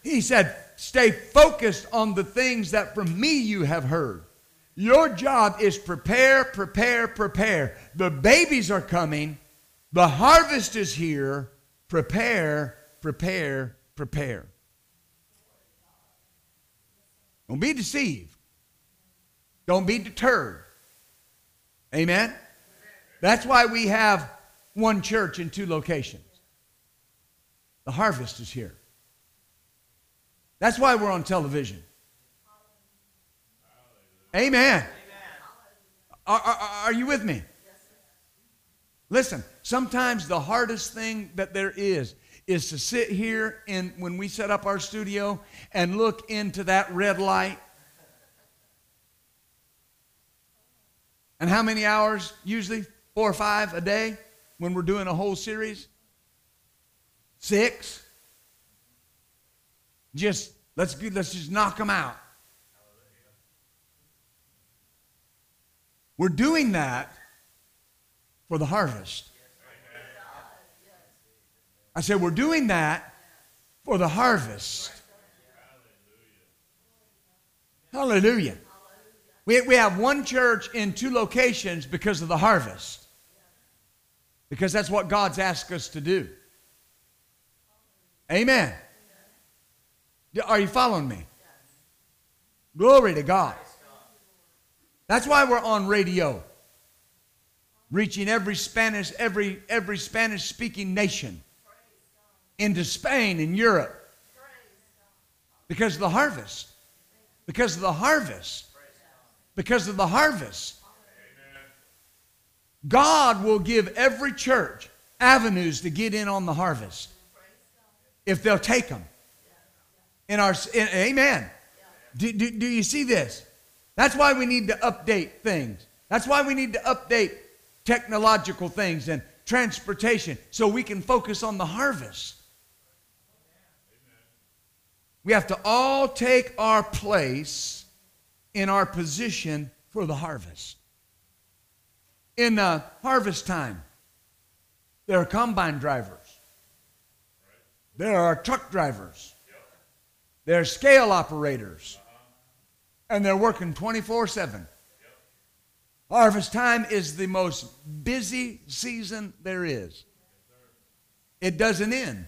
He said, stay focused on the things that from me you have heard. Your job is prepare, prepare, prepare. The babies are coming. The harvest is here. Prepare, prepare, prepare. Don't be deceived. Don't be deterred. Amen? That's why we have one church in two locations. The harvest is here. That's why we're on television. Amen. Are, are, are, you with me? Listen, sometimes the hardest thing that there is is to sit here and when we set up our studio and look into that red light. And how many hours usually? Four or five a day when we're doing a whole series? Six? Just let's let's just knock them out. We're doing that for the harvest. I said, we're doing that for the harvest. Hallelujah. We, we have one church in two locations because of the harvest. Because that's what God's asked us to do. Amen. Are you following me? Glory to God. That's why we're on radio, reaching every Spanish, every, every Spanish speaking nation into Spain and Europe because of the harvest. Because of the harvest. Because of the harvest. God will give every church avenues to get in on the harvest if they'll take them. In our, in, amen. Do, do, do you see this? That's why we need to update things. That's why we need to update technological things and transportation so we can focus on the harvest. We have to all take our place in our position for the harvest. In uh, harvest time, there are combine drivers, there are truck drivers, there are scale operators, and they're working 24 7. Harvest time is the most busy season there is. It doesn't end.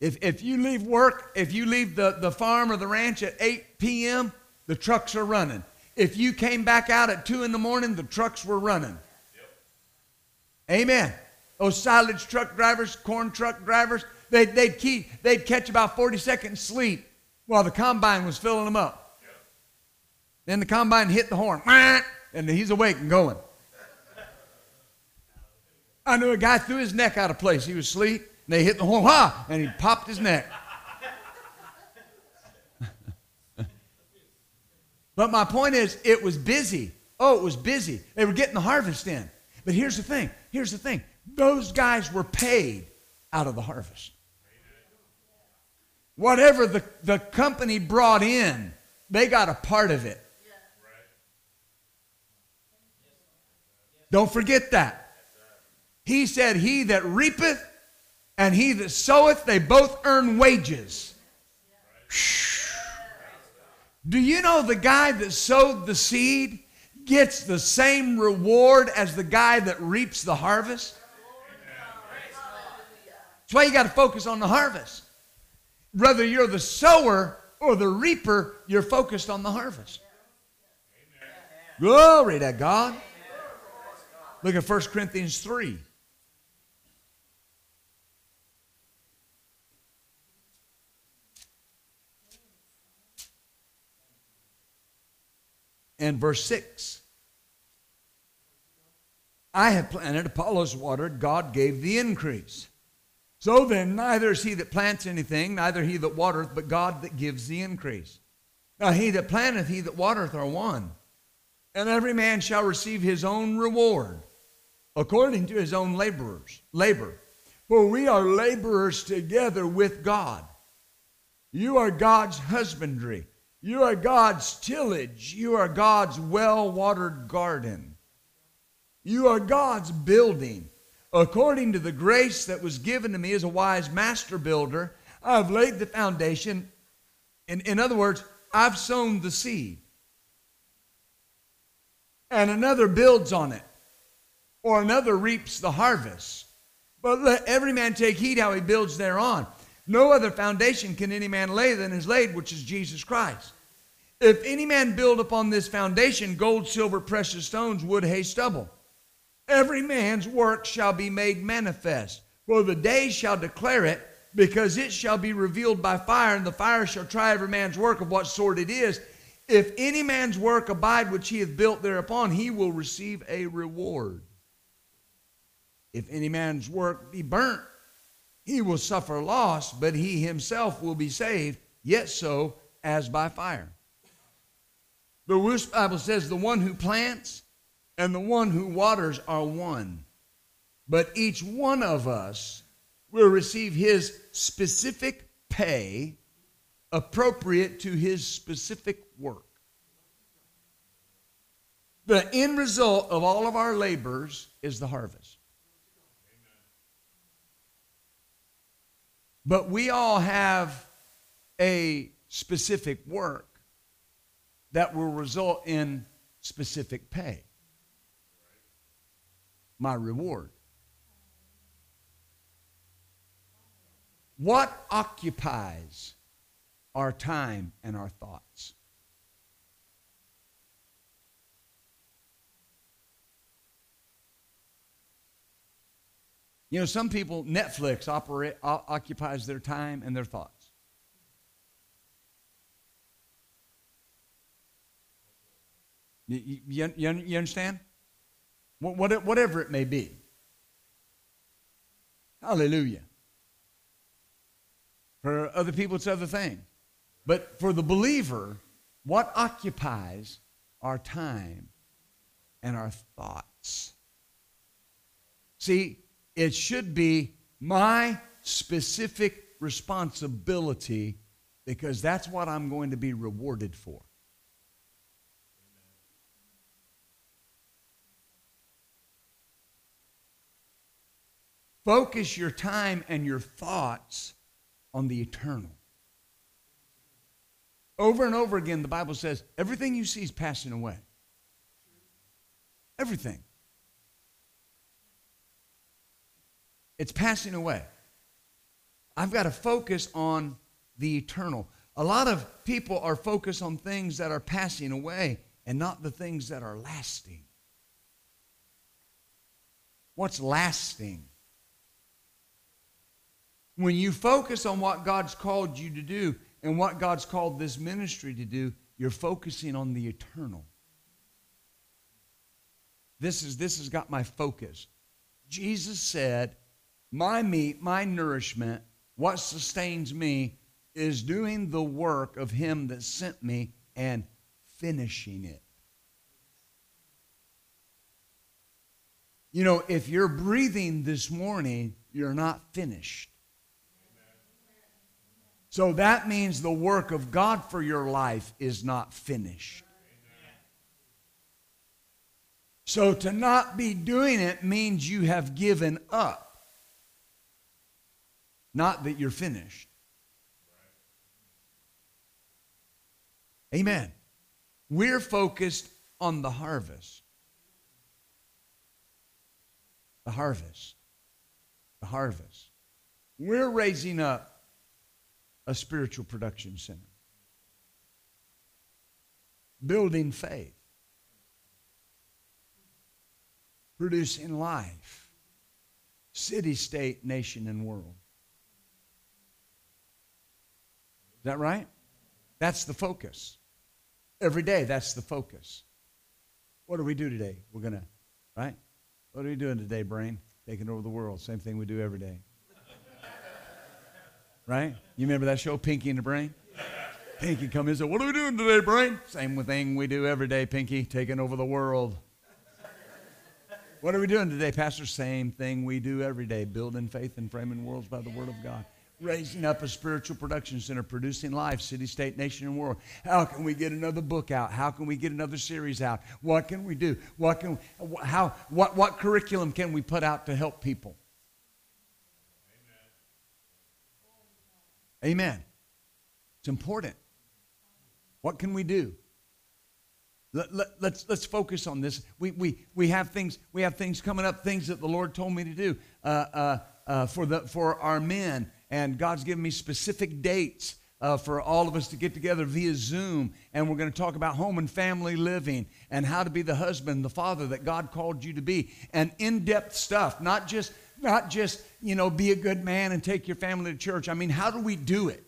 If, if you leave work, if you leave the, the farm or the ranch at 8 p.m., the trucks are running. If you came back out at 2 in the morning, the trucks were running. Yep. Amen. Those silage truck drivers, corn truck drivers, they'd, they'd, keep, they'd catch about 40 seconds sleep while the combine was filling them up. Yep. Then the combine hit the horn, [LAUGHS] and he's awake and going. I knew a guy threw his neck out of place. He was asleep. And they hit the horn, [LAUGHS] and he popped his neck. But my point is, it was busy. Oh, it was busy. They were getting the harvest in. But here's the thing here's the thing those guys were paid out of the harvest. Whatever the, the company brought in, they got a part of it. Don't forget that. He said, He that reapeth and he that soweth, they both earn wages. Do you know the guy that sowed the seed gets the same reward as the guy that reaps the harvest? That's why you got to focus on the harvest. Whether you're the sower or the reaper, you're focused on the harvest. Glory to God. Look at 1 Corinthians 3. And verse 6. I have planted, Apollos watered, God gave the increase. So then, neither is he that plants anything, neither he that watereth, but God that gives the increase. Now, he that planteth, he that watereth are one. And every man shall receive his own reward according to his own laborers, labor. For we are laborers together with God. You are God's husbandry. You are God's tillage. You are God's well watered garden. You are God's building. According to the grace that was given to me as a wise master builder, I've laid the foundation. In, in other words, I've sown the seed. And another builds on it, or another reaps the harvest. But let every man take heed how he builds thereon. No other foundation can any man lay than is laid, which is Jesus Christ. If any man build upon this foundation gold, silver, precious stones, wood, hay, stubble, every man's work shall be made manifest. For the day shall declare it, because it shall be revealed by fire, and the fire shall try every man's work of what sort it is. If any man's work abide which he hath built thereupon, he will receive a reward. If any man's work be burnt, he will suffer loss, but he himself will be saved, yet so as by fire. The Bible says the one who plants and the one who waters are one. But each one of us will receive his specific pay appropriate to his specific work. The end result of all of our labors is the harvest. But we all have a specific work that will result in specific pay. My reward. What occupies our time and our thoughts? You know, some people, Netflix operate, o- occupies their time and their thoughts. You, you, you, understand? What, whatever it may be. Hallelujah. For other people, it's other things. But for the believer, what occupies our time and our thoughts? See, it should be my specific responsibility because that's what I'm going to be rewarded for. Focus your time and your thoughts on the eternal. Over and over again, the Bible says everything you see is passing away. Everything. It's passing away. I've got to focus on the eternal. A lot of people are focused on things that are passing away and not the things that are lasting. What's lasting? When you focus on what God's called you to do and what God's called this ministry to do, you're focusing on the eternal. This, is, this has got my focus. Jesus said, My meat, my nourishment, what sustains me is doing the work of Him that sent me and finishing it. You know, if you're breathing this morning, you're not finished. So that means the work of God for your life is not finished. So to not be doing it means you have given up, not that you're finished. Amen. We're focused on the harvest. The harvest. The harvest. We're raising up a spiritual production center. Building faith. Producing life. City, state, nation, and world. Is that right? That's the focus. Every day, that's the focus. What do we do today? We're going to, right? What are we doing today, brain? Taking over the world. Same thing we do every day [LAUGHS] right? You remember that show, Pinky and the Brain? Pinky come in and said, What are we doing today, Brain? Same thing we do every day, Pinky, taking over the world. What are we doing today, Pastor? Same thing we do every day, building faith and framing worlds by the Word of God. Raising up a spiritual production center, producing life, city, state, nation, and world. How can we get another book out? How can we get another series out? What can we do? What can how what what curriculum can we put out to help people? Amen. It's important. What can we do? Let, let, let's, let's focus on this. We, we, we, have things, we have things coming up, things that the Lord told me to do uh, uh, uh, for, the, for our men. And God's given me specific dates uh, for all of us to get together via Zoom. And we're going to talk about home and family living and how to be the husband, the father that God called you to be. And in depth stuff, not just not just, you know, be a good man and take your family to church. I mean, how do we do it?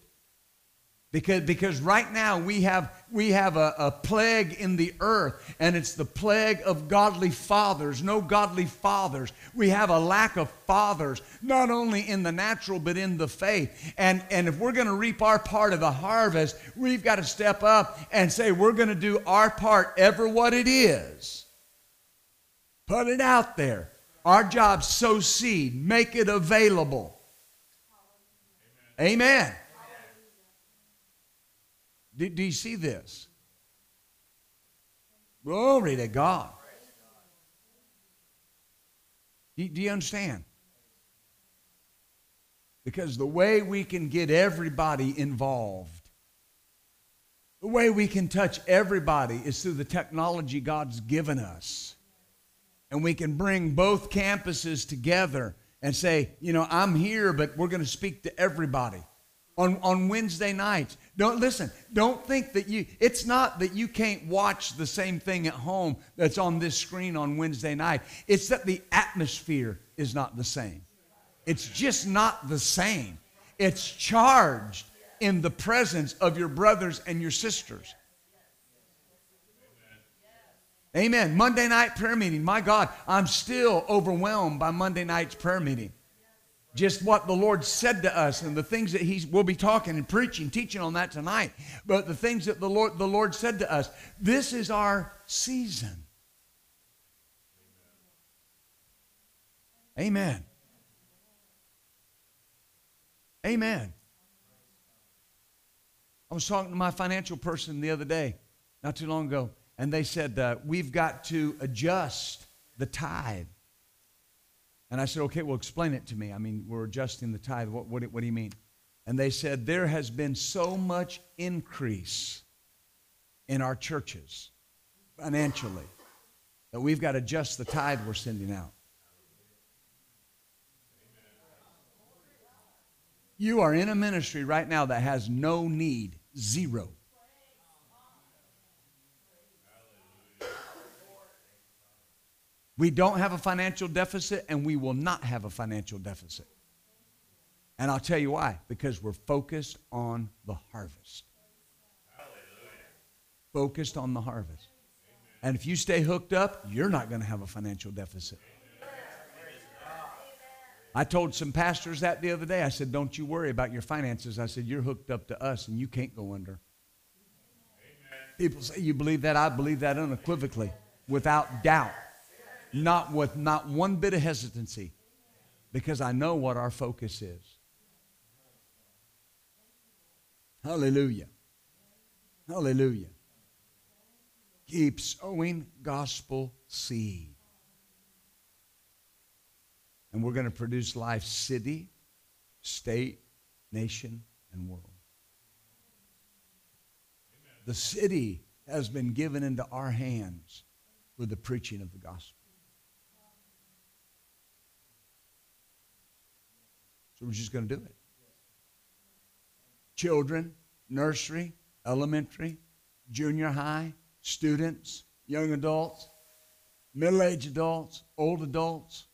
Because, because right now we have, we have a, a plague in the earth, and it's the plague of godly fathers, no godly fathers. We have a lack of fathers, not only in the natural, but in the faith. And, and if we're going to reap our part of the harvest, we've got to step up and say, we're going to do our part, ever what it is. Put it out there. Our job, sow seed, make it available. Amen. Amen. Do, do you see this? Glory to God. Do, do you understand? Because the way we can get everybody involved, the way we can touch everybody is through the technology God's given us and we can bring both campuses together and say, you know, I'm here, but we're going to speak to everybody on, on Wednesday nights. Don't listen, don't think that you, it's not that you can't watch the same thing at home that's on this screen on Wednesday night. It's that the atmosphere is not the same. It's just not the same. It's charged in the presence of your brothers and your sisters. Amen. Monday night prayer meeting. My God, I'm still overwhelmed by Monday night's prayer meeting. Just what the Lord said to us and the things that He will be talking and preaching, teaching on that tonight. But the things that the Lord, the Lord said to us. This is our season. Amen. Amen. I was talking to my financial person the other day, not too long ago, and they said, uh, We've got to adjust the tithe. And I said, Okay, well, explain it to me. I mean, we're adjusting the tithe. What, what, what do you mean? And they said, There has been so much increase in our churches financially that we've got to adjust the tithe we're sending out. You are in a ministry right now that has no need, zero. We don't have a financial deficit and we will not have a financial deficit. And I'll tell you why because we're focused on the harvest. Focused on the harvest. And if you stay hooked up, you're not going to have a financial deficit. I told some pastors that the other day. I said, Don't you worry about your finances. I said, You're hooked up to us and you can't go under. Amen. People say, You believe that? I believe that unequivocally, without doubt. Not with not one bit of hesitancy. Because I know what our focus is. Hallelujah. Hallelujah. Keep sowing gospel seed and we're going to produce life city, state, nation, and world. Amen. The city has been given into our hands with the preaching of the gospel. So we're just going to do it. Children, nursery, elementary, junior high, students, young adults, middle aged adults, old adults,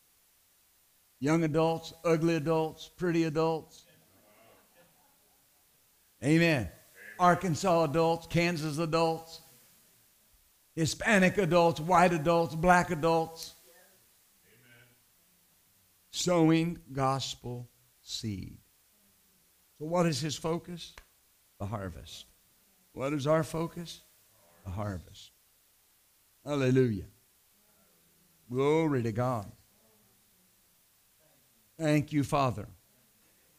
young adults, ugly adults, pretty adults. Amen. Arkansas adults, Kansas adults, Hispanic adults, white adults, black adults. Sowing gospel seed. So, what is his focus? The harvest. What is our focus? The harvest. Hallelujah. Glory to God. Thank you, Father.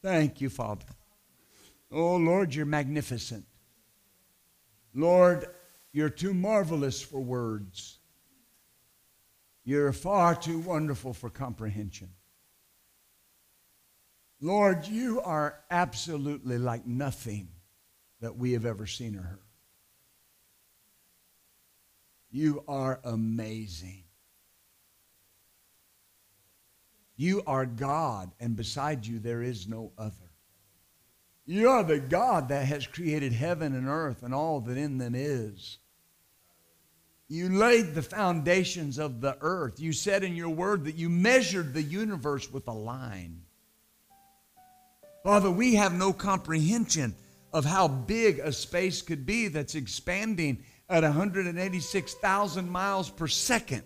Thank you, Father. Oh, Lord, you're magnificent. Lord, you're too marvelous for words. You're far too wonderful for comprehension. Lord, you are absolutely like nothing that we have ever seen or heard. You are amazing. You are God, and beside you there is no other. You are the God that has created heaven and earth and all that in them is. You laid the foundations of the earth. You said in your word that you measured the universe with a line. Father, we have no comprehension of how big a space could be that's expanding at 186,000 miles per second.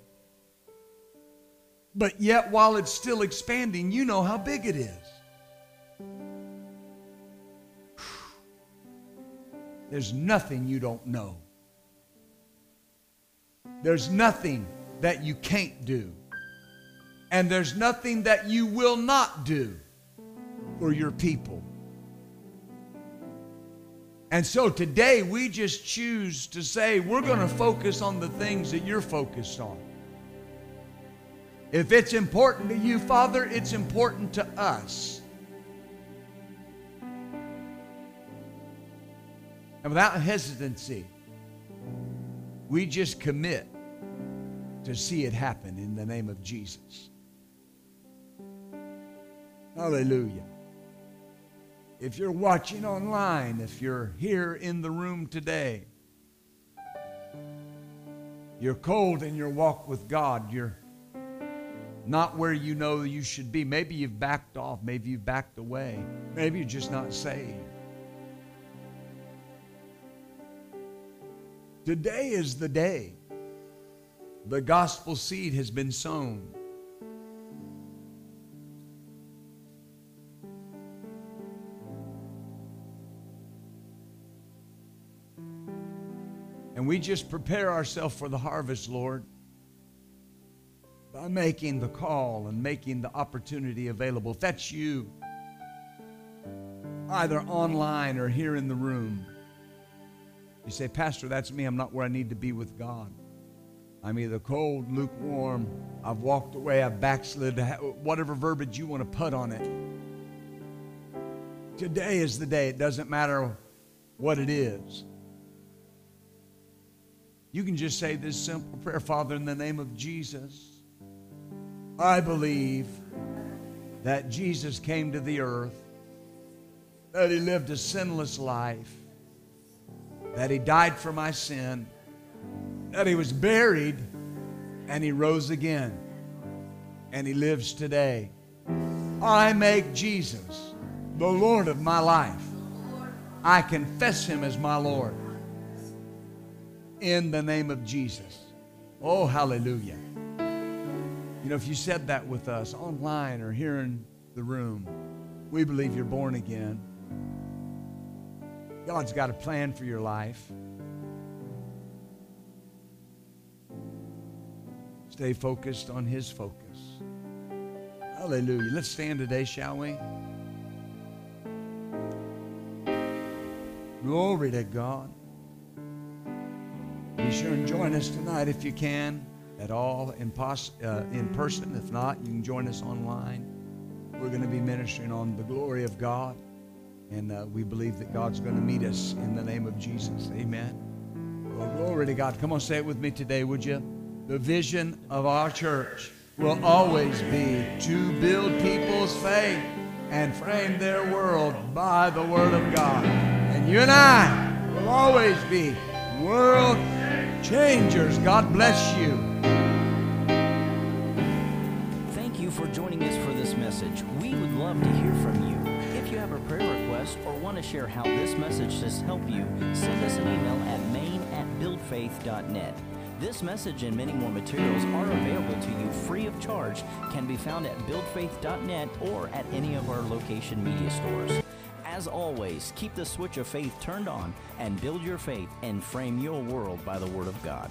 But yet, while it's still expanding, you know how big it is. There's nothing you don't know. There's nothing that you can't do. And there's nothing that you will not do for your people. And so today we just choose to say we're going to focus on the things that you're focused on. If it's important to you, Father, it's important to us. And without hesitancy, we just commit to see it happen in the name of Jesus. Hallelujah. If you're watching online, if you're here in the room today, you're cold in your walk with God, you're not where you know you should be. Maybe you've backed off. Maybe you've backed away. Maybe you're just not saved. Today is the day. The gospel seed has been sown. And we just prepare ourselves for the harvest, Lord, by making the call and making the opportunity available. If that's you, either online or here in the room, you say, Pastor, that's me. I'm not where I need to be with God. I'm either cold, lukewarm, I've walked away, I've backslid, whatever verbiage you want to put on it. Today is the day. It doesn't matter what it is. You can just say this simple prayer Father, in the name of Jesus, I believe that Jesus came to the earth, that he lived a sinless life, that he died for my sin, that he was buried, and he rose again, and he lives today. I make Jesus the Lord of my life. I confess him as my Lord in the name of Jesus. Oh, hallelujah. You know, if you said that with us online or here in the room, we believe you're born again. God's got a plan for your life. Stay focused on His focus. Hallelujah. Let's stand today, shall we? Glory to God. Be sure and join us tonight if you can at all in, pos- uh, in person. If not, you can join us online. We're going to be ministering on the glory of God. And uh, we believe that God's going to meet us in the name of Jesus. Amen. Well, glory to God. Come on, say it with me today, would you? The vision of our church will always be to build people's faith and frame their world by the Word of God. And you and I will always be world changers. God bless you. Thank you for joining us for this message. We would love to hear from you. If you have a prayer request or want to share how this message has helped you, send us an email at main at buildfaith.net. This message and many more materials are available to you free of charge, can be found at buildfaith.net or at any of our location media stores. As always, keep the switch of faith turned on and build your faith and frame your world by the Word of God.